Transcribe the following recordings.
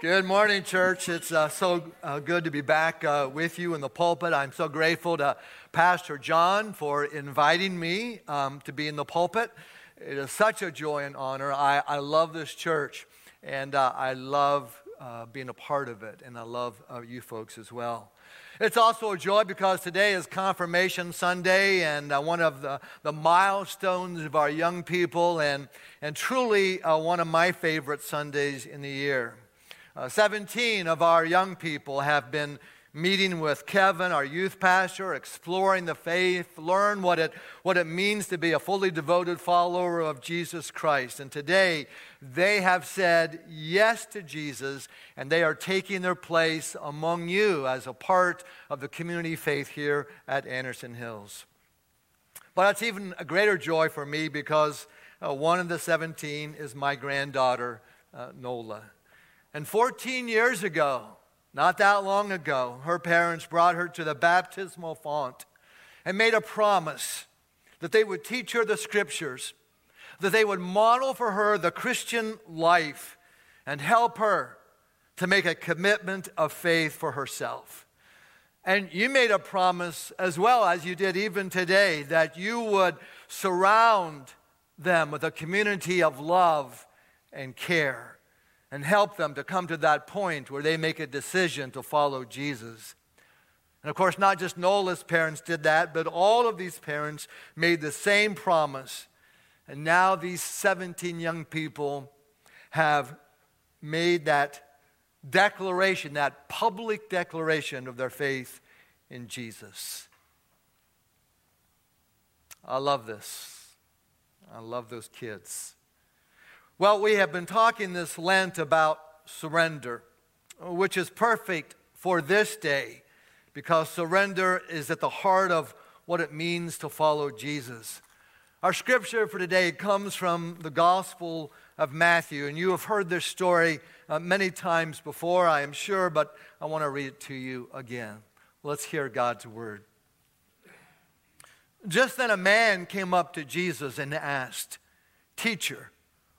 Good morning, church. It's uh, so uh, good to be back uh, with you in the pulpit. I'm so grateful to Pastor John for inviting me um, to be in the pulpit. It is such a joy and honor. I, I love this church, and uh, I love uh, being a part of it, and I love uh, you folks as well. It's also a joy because today is Confirmation Sunday and uh, one of the, the milestones of our young people, and, and truly uh, one of my favorite Sundays in the year. Uh, 17 of our young people have been meeting with Kevin, our youth pastor, exploring the faith, learn what it, what it means to be a fully devoted follower of Jesus Christ. And today, they have said yes to Jesus, and they are taking their place among you as a part of the community faith here at Anderson Hills. But it's even a greater joy for me because uh, one of the 17 is my granddaughter, uh, Nola. And 14 years ago, not that long ago, her parents brought her to the baptismal font and made a promise that they would teach her the scriptures, that they would model for her the Christian life, and help her to make a commitment of faith for herself. And you made a promise as well as you did even today that you would surround them with a community of love and care and help them to come to that point where they make a decision to follow Jesus. And of course, not just Nola's parents did that, but all of these parents made the same promise. And now these 17 young people have made that declaration, that public declaration of their faith in Jesus. I love this. I love those kids. Well, we have been talking this Lent about surrender, which is perfect for this day because surrender is at the heart of what it means to follow Jesus. Our scripture for today comes from the Gospel of Matthew, and you have heard this story uh, many times before, I am sure, but I want to read it to you again. Let's hear God's word. Just then a man came up to Jesus and asked, Teacher,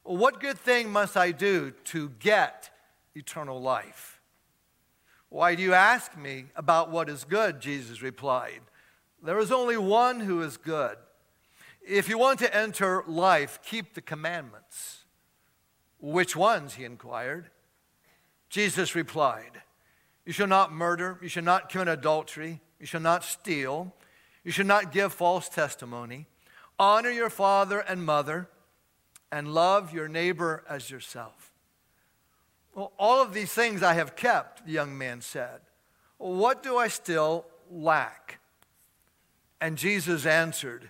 what good thing must I do to get eternal life? Why do you ask me about what is good? Jesus replied. There is only one who is good. If you want to enter life, keep the commandments. Which ones? He inquired. Jesus replied, You shall not murder, you shall not commit adultery, you shall not steal, you shall not give false testimony, honor your father and mother and love your neighbor as yourself. Well, all of these things I have kept, the young man said. What do I still lack? And Jesus answered,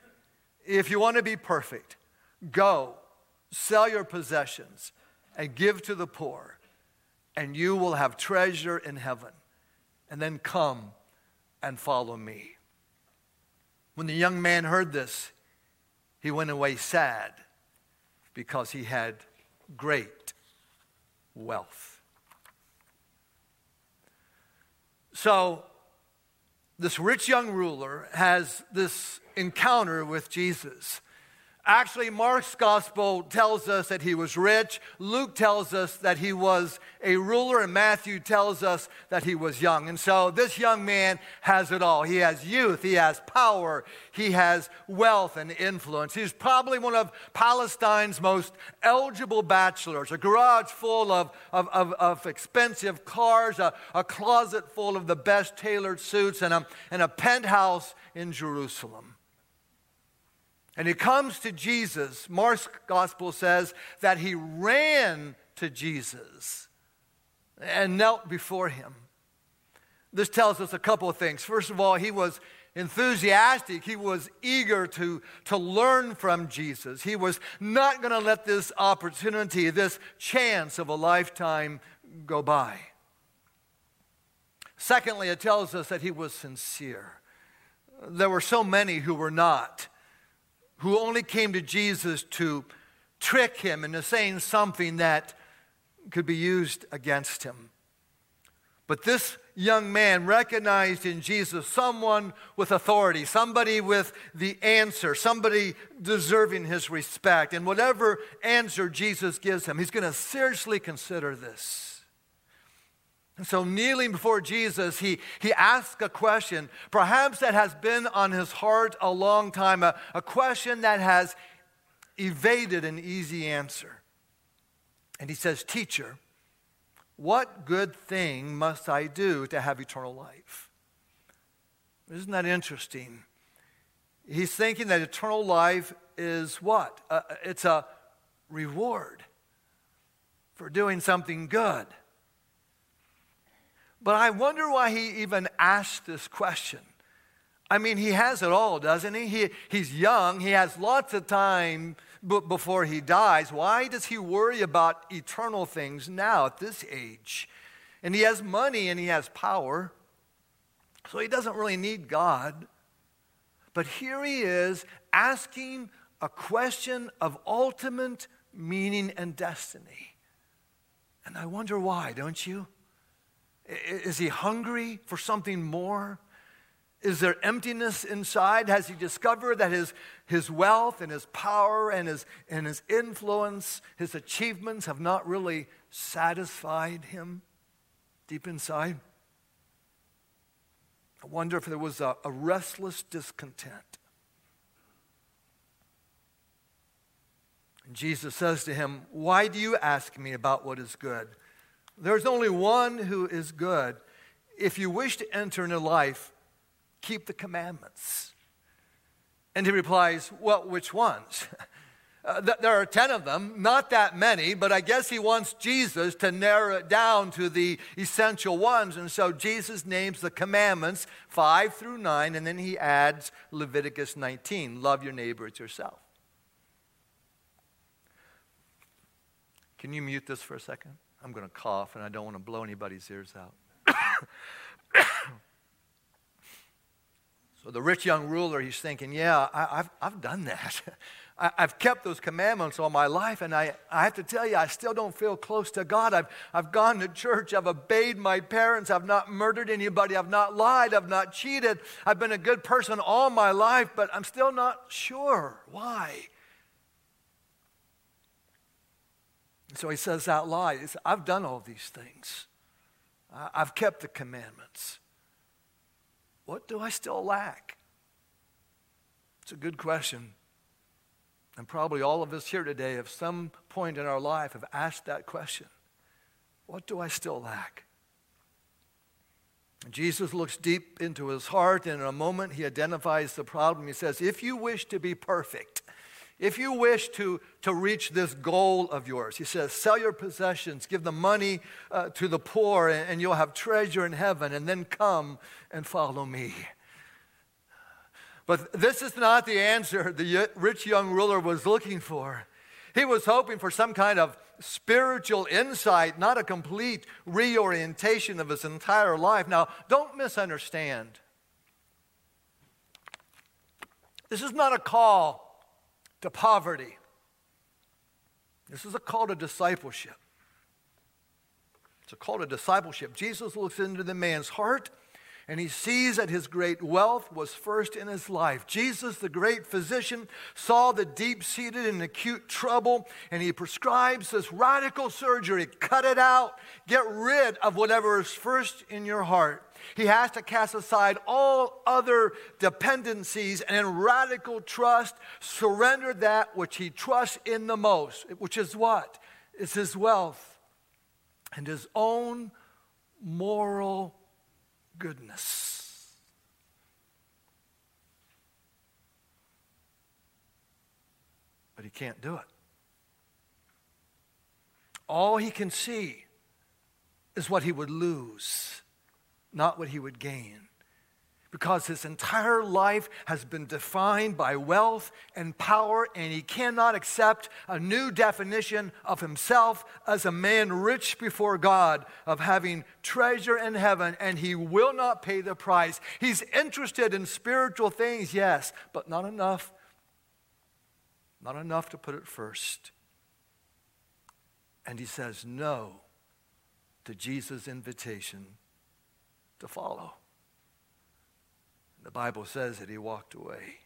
If you want to be perfect, go, sell your possessions, and give to the poor, and you will have treasure in heaven. And then come and follow me. When the young man heard this, he went away sad because he had great wealth. So, this rich young ruler has this encounter with Jesus. Actually, Mark's gospel tells us that he was rich. Luke tells us that he was a ruler, and Matthew tells us that he was young. And so this young man has it all. He has youth, he has power, he has wealth and influence. He's probably one of Palestine's most eligible bachelors, a garage full of, of, of, of expensive cars, a, a closet full of the best tailored suits, and a, and a penthouse in Jerusalem. And he comes to Jesus. Mark's gospel says that he ran to Jesus and knelt before him. This tells us a couple of things. First of all, he was enthusiastic. He was eager to, to learn from Jesus. He was not going to let this opportunity, this chance of a lifetime go by. Secondly, it tells us that he was sincere. There were so many who were not who only came to Jesus to trick him into saying something that could be used against him. But this young man recognized in Jesus someone with authority, somebody with the answer, somebody deserving his respect. And whatever answer Jesus gives him, he's going to seriously consider this. So, kneeling before Jesus, he, he asks a question, perhaps that has been on his heart a long time, a, a question that has evaded an easy answer. And he says, Teacher, what good thing must I do to have eternal life? Isn't that interesting? He's thinking that eternal life is what? Uh, it's a reward for doing something good. But I wonder why he even asked this question. I mean, he has it all, doesn't he? he he's young, he has lots of time b- before he dies. Why does he worry about eternal things now at this age? And he has money and he has power, so he doesn't really need God. But here he is asking a question of ultimate meaning and destiny. And I wonder why, don't you? Is he hungry for something more? Is there emptiness inside? Has he discovered that his, his wealth and his power and his, and his influence, his achievements have not really satisfied him deep inside? I wonder if there was a, a restless discontent. And Jesus says to him, Why do you ask me about what is good? There's only one who is good. If you wish to enter into life, keep the commandments. And he replies, Well, which ones? Uh, th- there are 10 of them, not that many, but I guess he wants Jesus to narrow it down to the essential ones. And so Jesus names the commandments 5 through 9, and then he adds Leviticus 19 love your neighbor as yourself. Can you mute this for a second? I'm going to cough, and I don't want to blow anybody's ears out. so the rich young ruler, he's thinking, Yeah, I, have I've done that. I, have kept those commandments all my life, and I, I have to tell you, I still don't feel close to God. I've, I've gone to church, I've obeyed my parents, I've not murdered anybody, I've not lied, I've not cheated. I've been a good person all my life, but I'm still not sure why. So he says out loud, I've done all these things. I've kept the commandments. What do I still lack? It's a good question. And probably all of us here today, at some point in our life, have asked that question What do I still lack? Jesus looks deep into his heart, and in a moment he identifies the problem. He says, If you wish to be perfect, if you wish to, to reach this goal of yours, he says, sell your possessions, give the money uh, to the poor, and, and you'll have treasure in heaven, and then come and follow me. But this is not the answer the rich young ruler was looking for. He was hoping for some kind of spiritual insight, not a complete reorientation of his entire life. Now, don't misunderstand. This is not a call to poverty. This is a call to discipleship. It's a call to discipleship. Jesus looks into the man's heart and he sees that his great wealth was first in his life. Jesus, the great physician, saw the deep seated and acute trouble, and he prescribes this radical surgery cut it out, get rid of whatever is first in your heart. He has to cast aside all other dependencies and in radical trust surrender that which he trusts in the most, which is what? It's his wealth and his own moral goodness. But he can't do it. All he can see is what he would lose not what he would gain. Because his entire life has been defined by wealth and power, and he cannot accept a new definition of himself as a man rich before God, of having treasure in heaven, and he will not pay the price. He's interested in spiritual things, yes, but not enough. Not enough to put it first. And he says no to Jesus' invitation to follow. The Bible says that he walked away.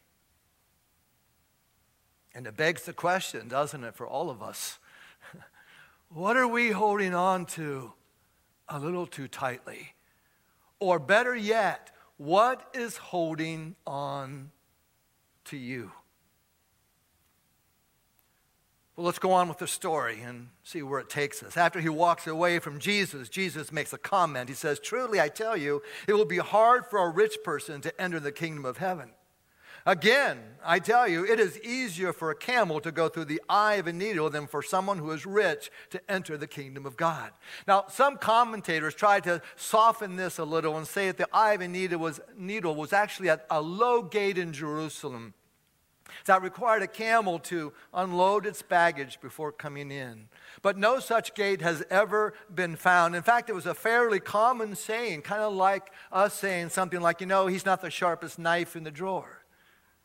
And it begs the question, doesn't it, for all of us? what are we holding on to a little too tightly? Or better yet, what is holding on to you? Well, let's go on with the story and see where it takes us. After he walks away from Jesus, Jesus makes a comment. He says, Truly, I tell you, it will be hard for a rich person to enter the kingdom of heaven. Again, I tell you, it is easier for a camel to go through the eye of a needle than for someone who is rich to enter the kingdom of God. Now, some commentators try to soften this a little and say that the eye of a needle was, needle was actually at a low gate in Jerusalem that required a camel to unload its baggage before coming in. But no such gate has ever been found. In fact, it was a fairly common saying, kind of like us saying something like, you know, he's not the sharpest knife in the drawer.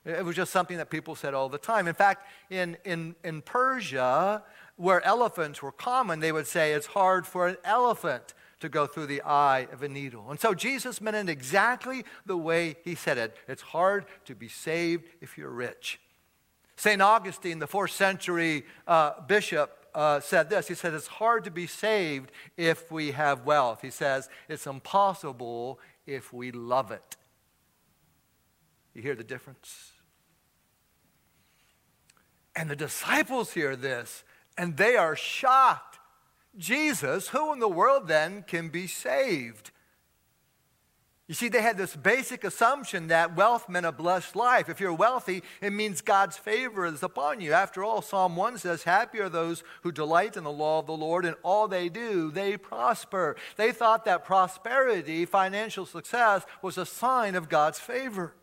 It was just something that people said all the time. In fact, in, in, in Persia, where elephants were common, they would say it's hard for an elephant to go through the eye of a needle. And so Jesus meant it exactly the way he said it. It's hard to be saved if you're rich. St. Augustine, the fourth century uh, bishop, uh, said this. He said, It's hard to be saved if we have wealth. He says, It's impossible if we love it. You hear the difference? And the disciples hear this and they are shocked. Jesus, who in the world then can be saved? You see, they had this basic assumption that wealth meant a blessed life. If you're wealthy, it means God's favor is upon you. After all, Psalm 1 says, Happy are those who delight in the law of the Lord, and all they do, they prosper. They thought that prosperity, financial success, was a sign of God's favor.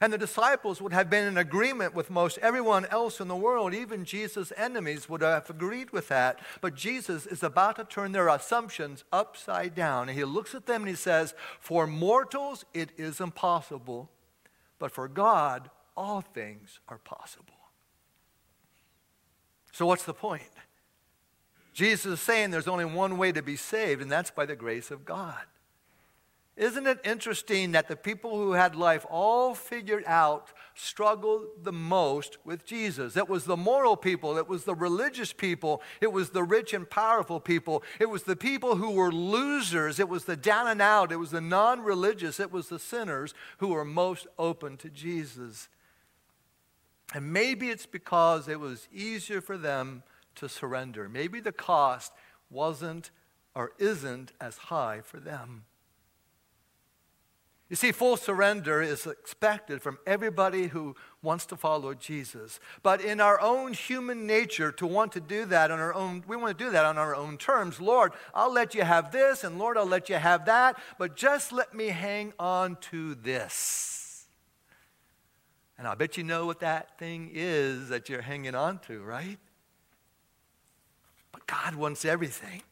And the disciples would have been in agreement with most everyone else in the world. Even Jesus' enemies would have agreed with that. But Jesus is about to turn their assumptions upside down. And he looks at them and he says, For mortals it is impossible, but for God all things are possible. So, what's the point? Jesus is saying there's only one way to be saved, and that's by the grace of God. Isn't it interesting that the people who had life all figured out struggled the most with Jesus? It was the moral people, it was the religious people, it was the rich and powerful people, it was the people who were losers, it was the down and out, it was the non religious, it was the sinners who were most open to Jesus. And maybe it's because it was easier for them to surrender. Maybe the cost wasn't or isn't as high for them. You see, full surrender is expected from everybody who wants to follow Jesus. But in our own human nature, to want to do that on our own, we want to do that on our own terms. Lord, I'll let you have this, and Lord, I'll let you have that, but just let me hang on to this. And I bet you know what that thing is that you're hanging on to, right? But God wants everything.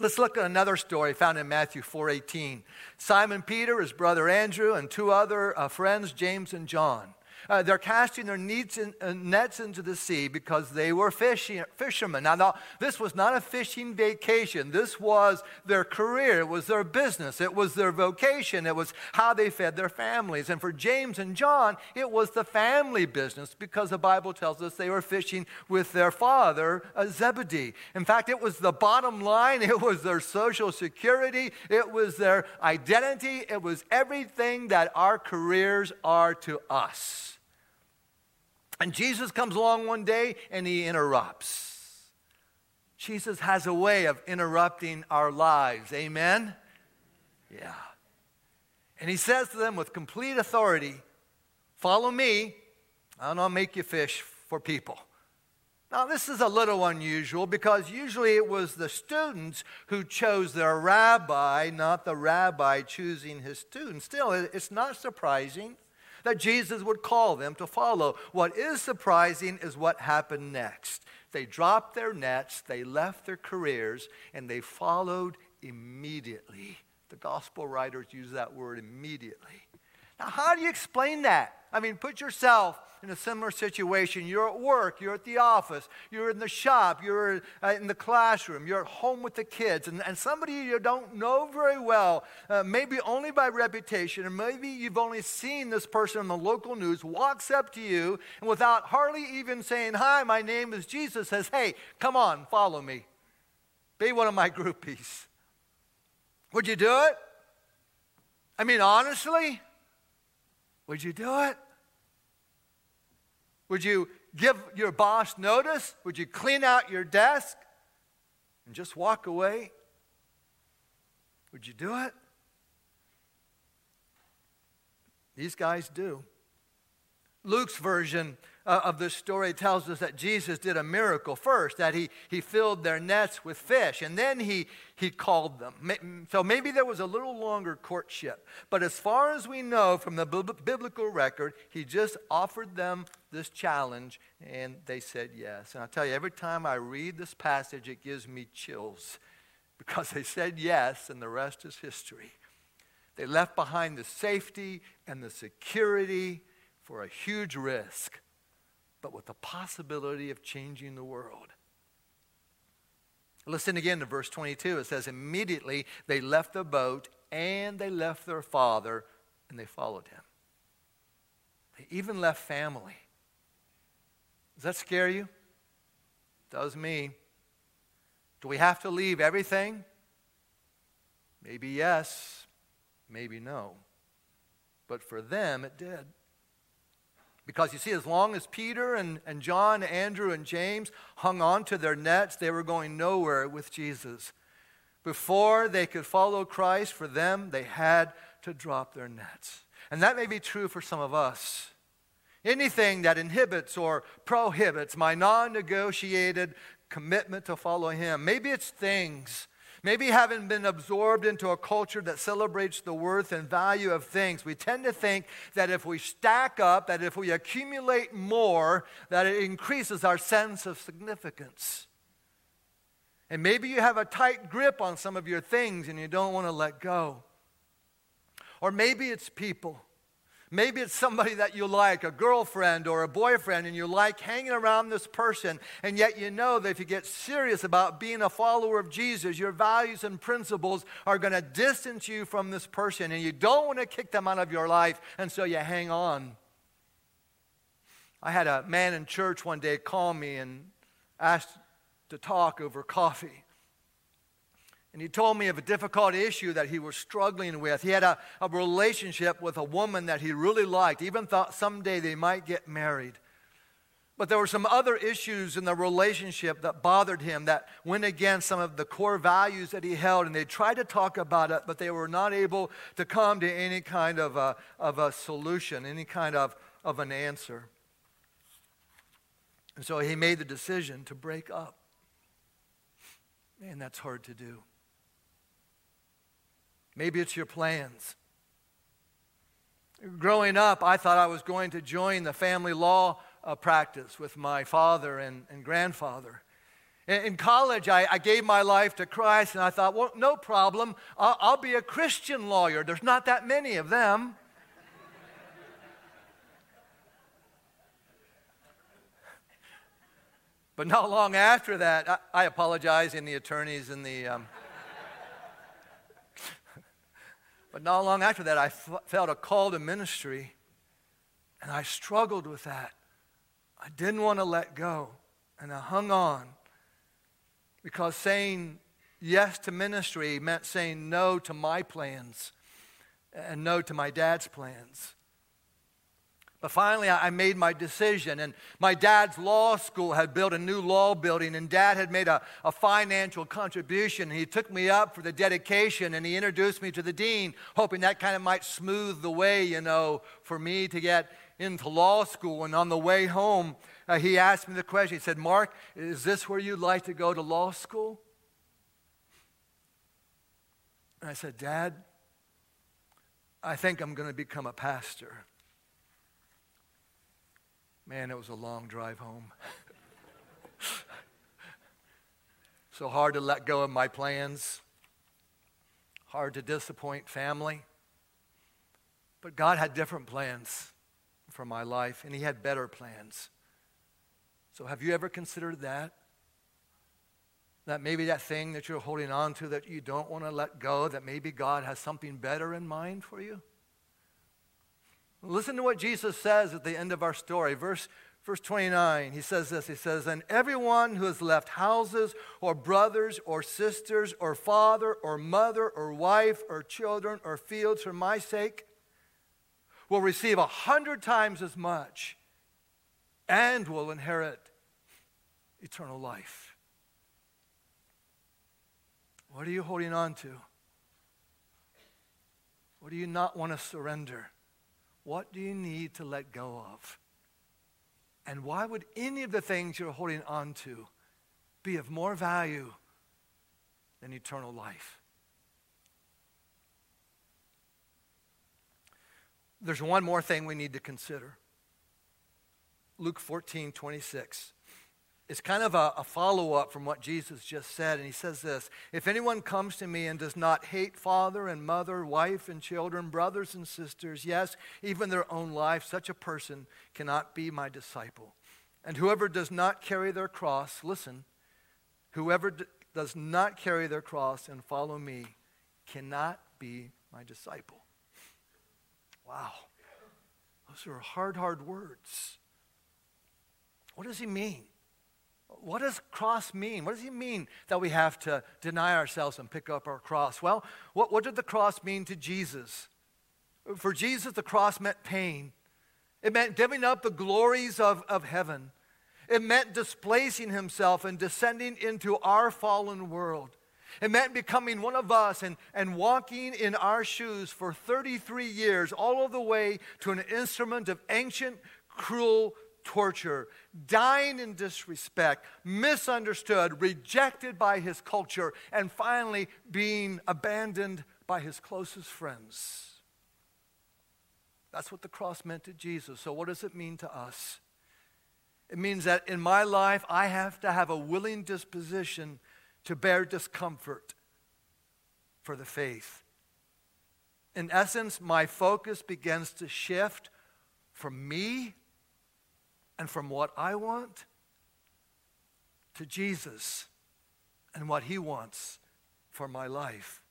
Let's look at another story found in Matthew 4:18. Simon Peter, his brother Andrew, and two other uh, friends, James and John. Uh, they're casting their in, uh, nets into the sea because they were fishing, fishermen. Now, now, this was not a fishing vacation. This was their career. It was their business. It was their vocation. It was how they fed their families. And for James and John, it was the family business because the Bible tells us they were fishing with their father, uh, Zebedee. In fact, it was the bottom line. It was their social security. It was their identity. It was everything that our careers are to us. And Jesus comes along one day and he interrupts. Jesus has a way of interrupting our lives. Amen? Yeah. And he says to them with complete authority, Follow me, and I'll make you fish for people. Now, this is a little unusual because usually it was the students who chose their rabbi, not the rabbi choosing his students. Still, it's not surprising that Jesus would call them to follow. What is surprising is what happened next. They dropped their nets, they left their careers, and they followed immediately. The gospel writers use that word immediately. Now, how do you explain that? I mean, put yourself in a similar situation. You're at work, you're at the office, you're in the shop, you're uh, in the classroom, you're at home with the kids, and, and somebody you don't know very well, uh, maybe only by reputation, or maybe you've only seen this person on the local news, walks up to you and without hardly even saying, Hi, my name is Jesus, says, Hey, come on, follow me. Be one of my groupies. Would you do it? I mean, honestly, would you do it? Would you give your boss notice? Would you clean out your desk and just walk away? Would you do it? These guys do. Luke's version uh, of this story tells us that Jesus did a miracle first, that he, he filled their nets with fish, and then he, he called them. So maybe there was a little longer courtship. But as far as we know from the biblical record, he just offered them this challenge, and they said yes. And I'll tell you, every time I read this passage, it gives me chills because they said yes, and the rest is history. They left behind the safety and the security for a huge risk but with the possibility of changing the world. Listen again to verse 22. It says, Immediately they left the boat and they left their father and they followed him. They even left family. Does that scare you? Does me. Do we have to leave everything? Maybe yes, maybe no. But for them, it did. Because you see, as long as Peter and, and John, Andrew, and James hung on to their nets, they were going nowhere with Jesus. Before they could follow Christ, for them, they had to drop their nets. And that may be true for some of us. Anything that inhibits or prohibits my non negotiated commitment to follow Him. Maybe it's things Maybe having been absorbed into a culture that celebrates the worth and value of things, we tend to think that if we stack up, that if we accumulate more, that it increases our sense of significance. And maybe you have a tight grip on some of your things and you don't want to let go. Or maybe it's people. Maybe it's somebody that you like, a girlfriend or a boyfriend, and you like hanging around this person, and yet you know that if you get serious about being a follower of Jesus, your values and principles are going to distance you from this person, and you don't want to kick them out of your life, and so you hang on. I had a man in church one day call me and asked to talk over coffee. And he told me of a difficult issue that he was struggling with. He had a, a relationship with a woman that he really liked, even thought someday they might get married. But there were some other issues in the relationship that bothered him that went against some of the core values that he held. And they tried to talk about it, but they were not able to come to any kind of a, of a solution, any kind of, of an answer. And so he made the decision to break up. Man, that's hard to do. Maybe it's your plans. Growing up, I thought I was going to join the family law uh, practice with my father and, and grandfather. In, in college, I, I, gave my life to Christ, and I thought, well, no problem. I'll, I'll be a Christian lawyer. There's not that many of them. But not long after that, I, I apologize in the attorneys and the. Um, But not long after that, I f- felt a call to ministry, and I struggled with that. I didn't want to let go, and I hung on because saying yes to ministry meant saying no to my plans and no to my dad's plans. But finally, I made my decision. And my dad's law school had built a new law building, and dad had made a, a financial contribution. He took me up for the dedication, and he introduced me to the dean, hoping that kind of might smooth the way, you know, for me to get into law school. And on the way home, uh, he asked me the question. He said, Mark, is this where you'd like to go to law school? And I said, Dad, I think I'm going to become a pastor. Man, it was a long drive home. so hard to let go of my plans, hard to disappoint family. But God had different plans for my life, and He had better plans. So, have you ever considered that? That maybe that thing that you're holding on to that you don't want to let go, that maybe God has something better in mind for you? Listen to what Jesus says at the end of our story. Verse, Verse 29, he says this He says, And everyone who has left houses or brothers or sisters or father or mother or wife or children or fields for my sake will receive a hundred times as much and will inherit eternal life. What are you holding on to? What do you not want to surrender? What do you need to let go of? And why would any of the things you're holding on to be of more value than eternal life? There's one more thing we need to consider. Luke 14, 26. It's kind of a, a follow up from what Jesus just said. And he says this If anyone comes to me and does not hate father and mother, wife and children, brothers and sisters, yes, even their own life, such a person cannot be my disciple. And whoever does not carry their cross, listen, whoever d- does not carry their cross and follow me cannot be my disciple. Wow. Those are hard, hard words. What does he mean? What does cross mean? What does he mean that we have to deny ourselves and pick up our cross? Well, what, what did the cross mean to Jesus? For Jesus, the cross meant pain. It meant giving up the glories of, of heaven. It meant displacing himself and descending into our fallen world. It meant becoming one of us and, and walking in our shoes for 33 years, all of the way to an instrument of ancient, cruel torture, dying in disrespect, misunderstood, rejected by his culture, and finally being abandoned by his closest friends. That's what the cross meant to Jesus. So, what does it mean to us? It means that in my life, I have to have a willing disposition to bear discomfort for the faith. In essence, my focus begins to shift from me and from what I want to Jesus and what He wants for my life.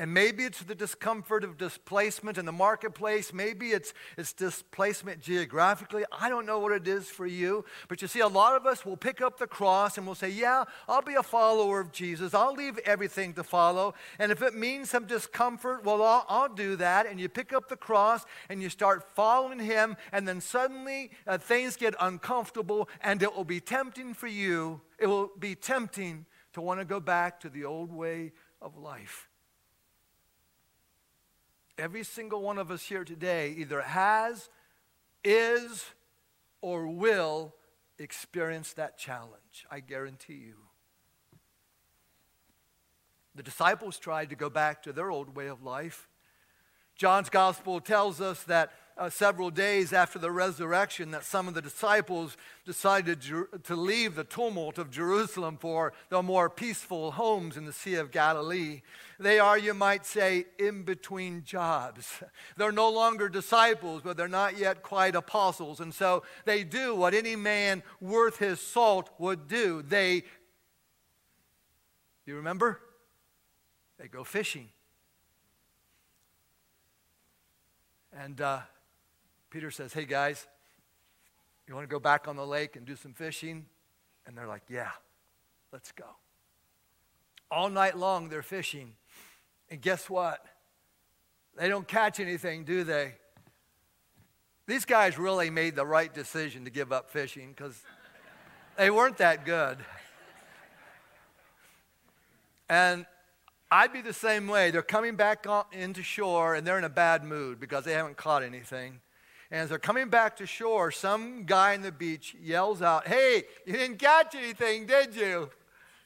And maybe it's the discomfort of displacement in the marketplace. Maybe it's, it's displacement geographically. I don't know what it is for you. But you see, a lot of us will pick up the cross and we'll say, Yeah, I'll be a follower of Jesus. I'll leave everything to follow. And if it means some discomfort, well, I'll, I'll do that. And you pick up the cross and you start following Him. And then suddenly uh, things get uncomfortable and it will be tempting for you. It will be tempting to want to go back to the old way of life. Every single one of us here today either has, is, or will experience that challenge. I guarantee you. The disciples tried to go back to their old way of life. John's gospel tells us that uh, several days after the resurrection that some of the disciples decided to leave the tumult of Jerusalem for the more peaceful homes in the Sea of Galilee. They are, you might say, in between jobs. They're no longer disciples, but they're not yet quite apostles. And so they do what any man worth his salt would do. They, you remember? They go fishing. And uh, Peter says, Hey guys, you want to go back on the lake and do some fishing? And they're like, Yeah, let's go. All night long they're fishing. And guess what? They don't catch anything, do they? These guys really made the right decision to give up fishing because they weren't that good. And I'd be the same way. They're coming back into shore and they're in a bad mood because they haven't caught anything. And as they're coming back to shore, some guy on the beach yells out, Hey, you didn't catch anything, did you?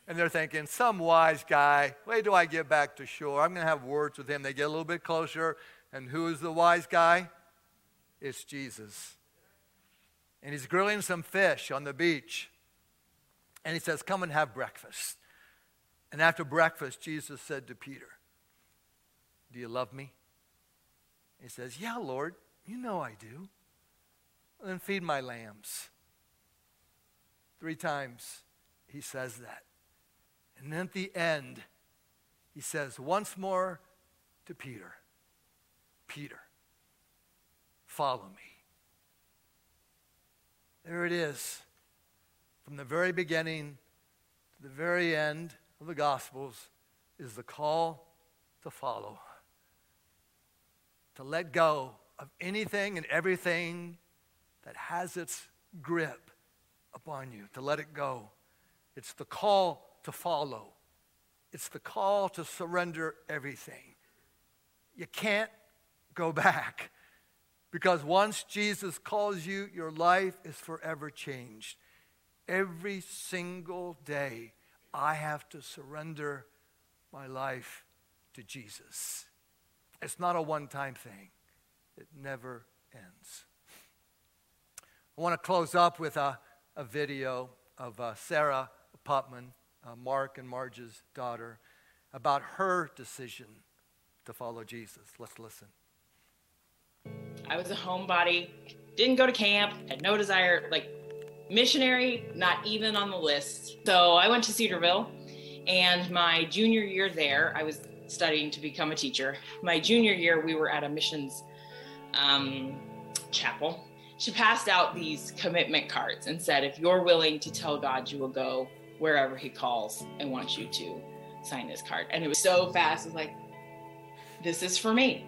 And they're thinking, Some wise guy. Wait till I get back to shore. I'm going to have words with him. They get a little bit closer. And who is the wise guy? It's Jesus. And he's grilling some fish on the beach. And he says, Come and have breakfast. And after breakfast, Jesus said to Peter, Do you love me? He says, Yeah, Lord. You know I do. then feed my lambs. Three times he says that. And then at the end, he says once more to Peter Peter, follow me. There it is. From the very beginning to the very end of the Gospels is the call to follow, to let go of anything and everything that has its grip upon you, to let it go. It's the call to follow, it's the call to surrender everything. You can't go back because once Jesus calls you, your life is forever changed. Every single day, I have to surrender my life to Jesus. It's not a one time thing, it never ends. I want to close up with a, a video of uh, Sarah Putman, uh, Mark and Marge's daughter, about her decision to follow Jesus. Let's listen. I was a homebody, didn't go to camp, had no desire, like missionary, not even on the list. So I went to Cedarville, and my junior year there, I was studying to become a teacher. My junior year, we were at a missions um, chapel. She passed out these commitment cards and said, if you're willing to tell God you will go wherever He calls, I want you to sign this card. And it was so fast. It was like, this is for me.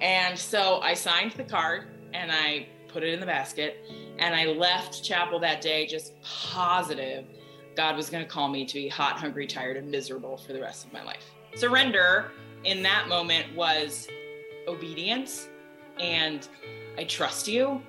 And so I signed the card and I put it in the basket. And I left chapel that day just positive God was going to call me to be hot, hungry, tired, and miserable for the rest of my life. Surrender in that moment was obedience and I trust you,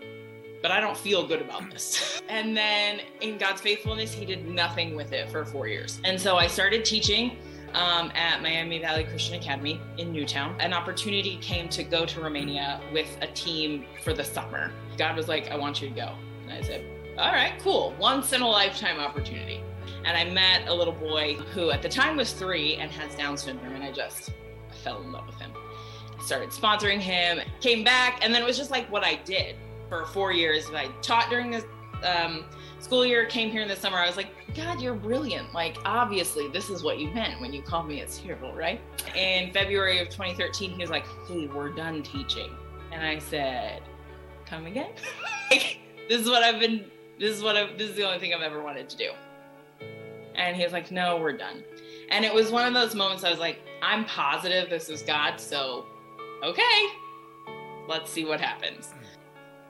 but I don't feel good about this. and then in God's faithfulness, He did nothing with it for four years. And so I started teaching um, at Miami Valley Christian Academy in Newtown. An opportunity came to go to Romania with a team for the summer. God was like, I want you to go. And I said, All right, cool. Once in a lifetime opportunity. And I met a little boy who at the time was three and has Down syndrome. And I just fell in love with him. Started sponsoring him, came back, and then it was just like what I did for four years. I taught during the um, school year, came here in the summer. I was like, God, you're brilliant. Like, obviously, this is what you meant when you called me at Cedarville, right? In February of 2013, he was like, Hey, we're done teaching. And I said, Come again? like, this is what I've been, this is what I've, this is the only thing I've ever wanted to do. And he was like, No, we're done. And it was one of those moments I was like, I'm positive this is God. So, okay, let's see what happens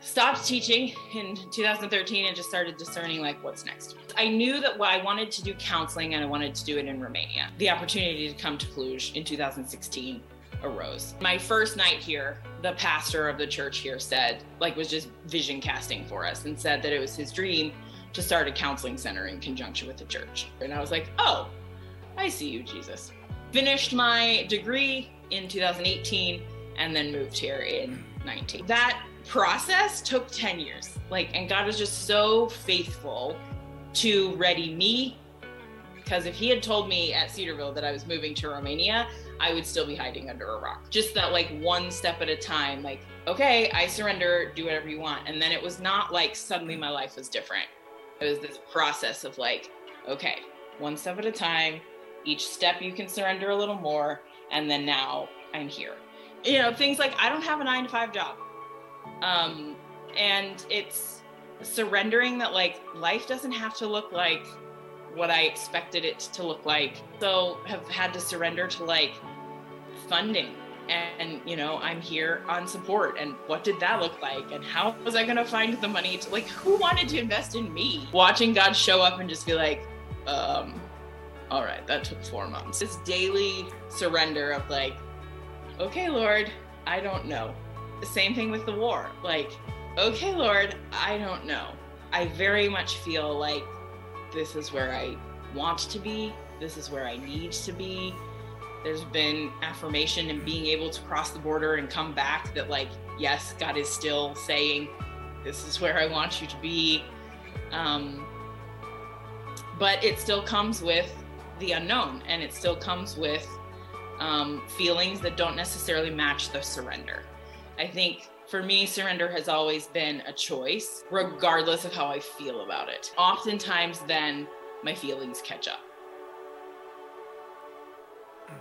stopped teaching in 2013 and just started discerning like what's next. I knew that I wanted to do counseling and I wanted to do it in Romania. The opportunity to come to Cluj in 2016 arose. My first night here, the pastor of the church here said, like, was just vision casting for us and said that it was his dream to start a counseling center in conjunction with the church. And I was like, oh, I see you, Jesus. Finished my degree in 2018 and then moved here in 19. That process took 10 years. Like, and God was just so faithful to ready me. Because if He had told me at Cedarville that I was moving to Romania, I would still be hiding under a rock. Just that, like, one step at a time, like, okay, I surrender, do whatever you want. And then it was not like suddenly my life was different. It was this process of, like, okay, one step at a time, each step you can surrender a little more. And then now I'm here. You know, things like I don't have a nine to five job. Um, and it's surrendering that like life doesn't have to look like what I expected it to look like. So have had to surrender to like funding and you know i'm here on support and what did that look like and how was i going to find the money to like who wanted to invest in me watching god show up and just be like um all right that took four months this daily surrender of like okay lord i don't know the same thing with the war. Like, okay, Lord, I don't know. I very much feel like this is where I want to be. This is where I need to be. There's been affirmation and being able to cross the border and come back that, like, yes, God is still saying, this is where I want you to be. Um, but it still comes with the unknown and it still comes with um, feelings that don't necessarily match the surrender. I think for me, surrender has always been a choice, regardless of how I feel about it. Oftentimes, then my feelings catch up. Mm,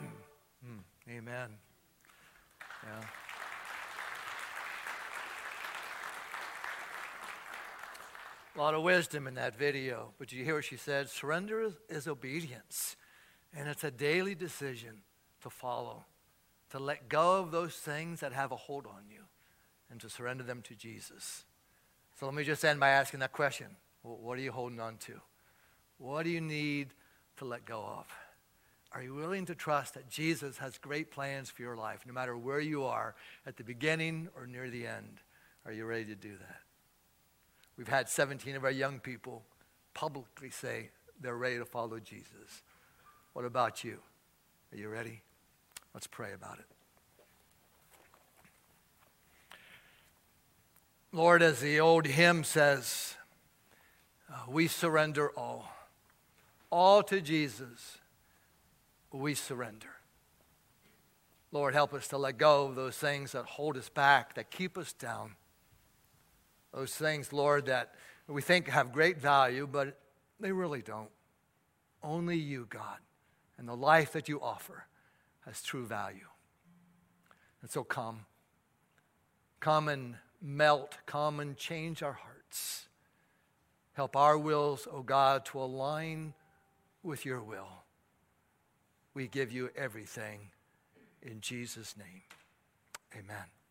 mm, mm, Amen. Yeah. A lot of wisdom in that video. But you hear what she said? Surrender is, is obedience. And it's a daily decision to follow, to let go of those things that have a hold on you, and to surrender them to Jesus. So let me just end by asking that question What are you holding on to? What do you need to let go of? Are you willing to trust that Jesus has great plans for your life, no matter where you are, at the beginning or near the end? Are you ready to do that? We've had 17 of our young people publicly say they're ready to follow Jesus. What about you? Are you ready? Let's pray about it. Lord, as the old hymn says, uh, we surrender all. All to Jesus, we surrender. Lord, help us to let go of those things that hold us back, that keep us down. Those things, Lord, that we think have great value, but they really don't. Only you, God, and the life that you offer has true value. And so come. Come and melt. Come and change our hearts. Help our wills, O oh God, to align with your will. We give you everything in Jesus' name. Amen.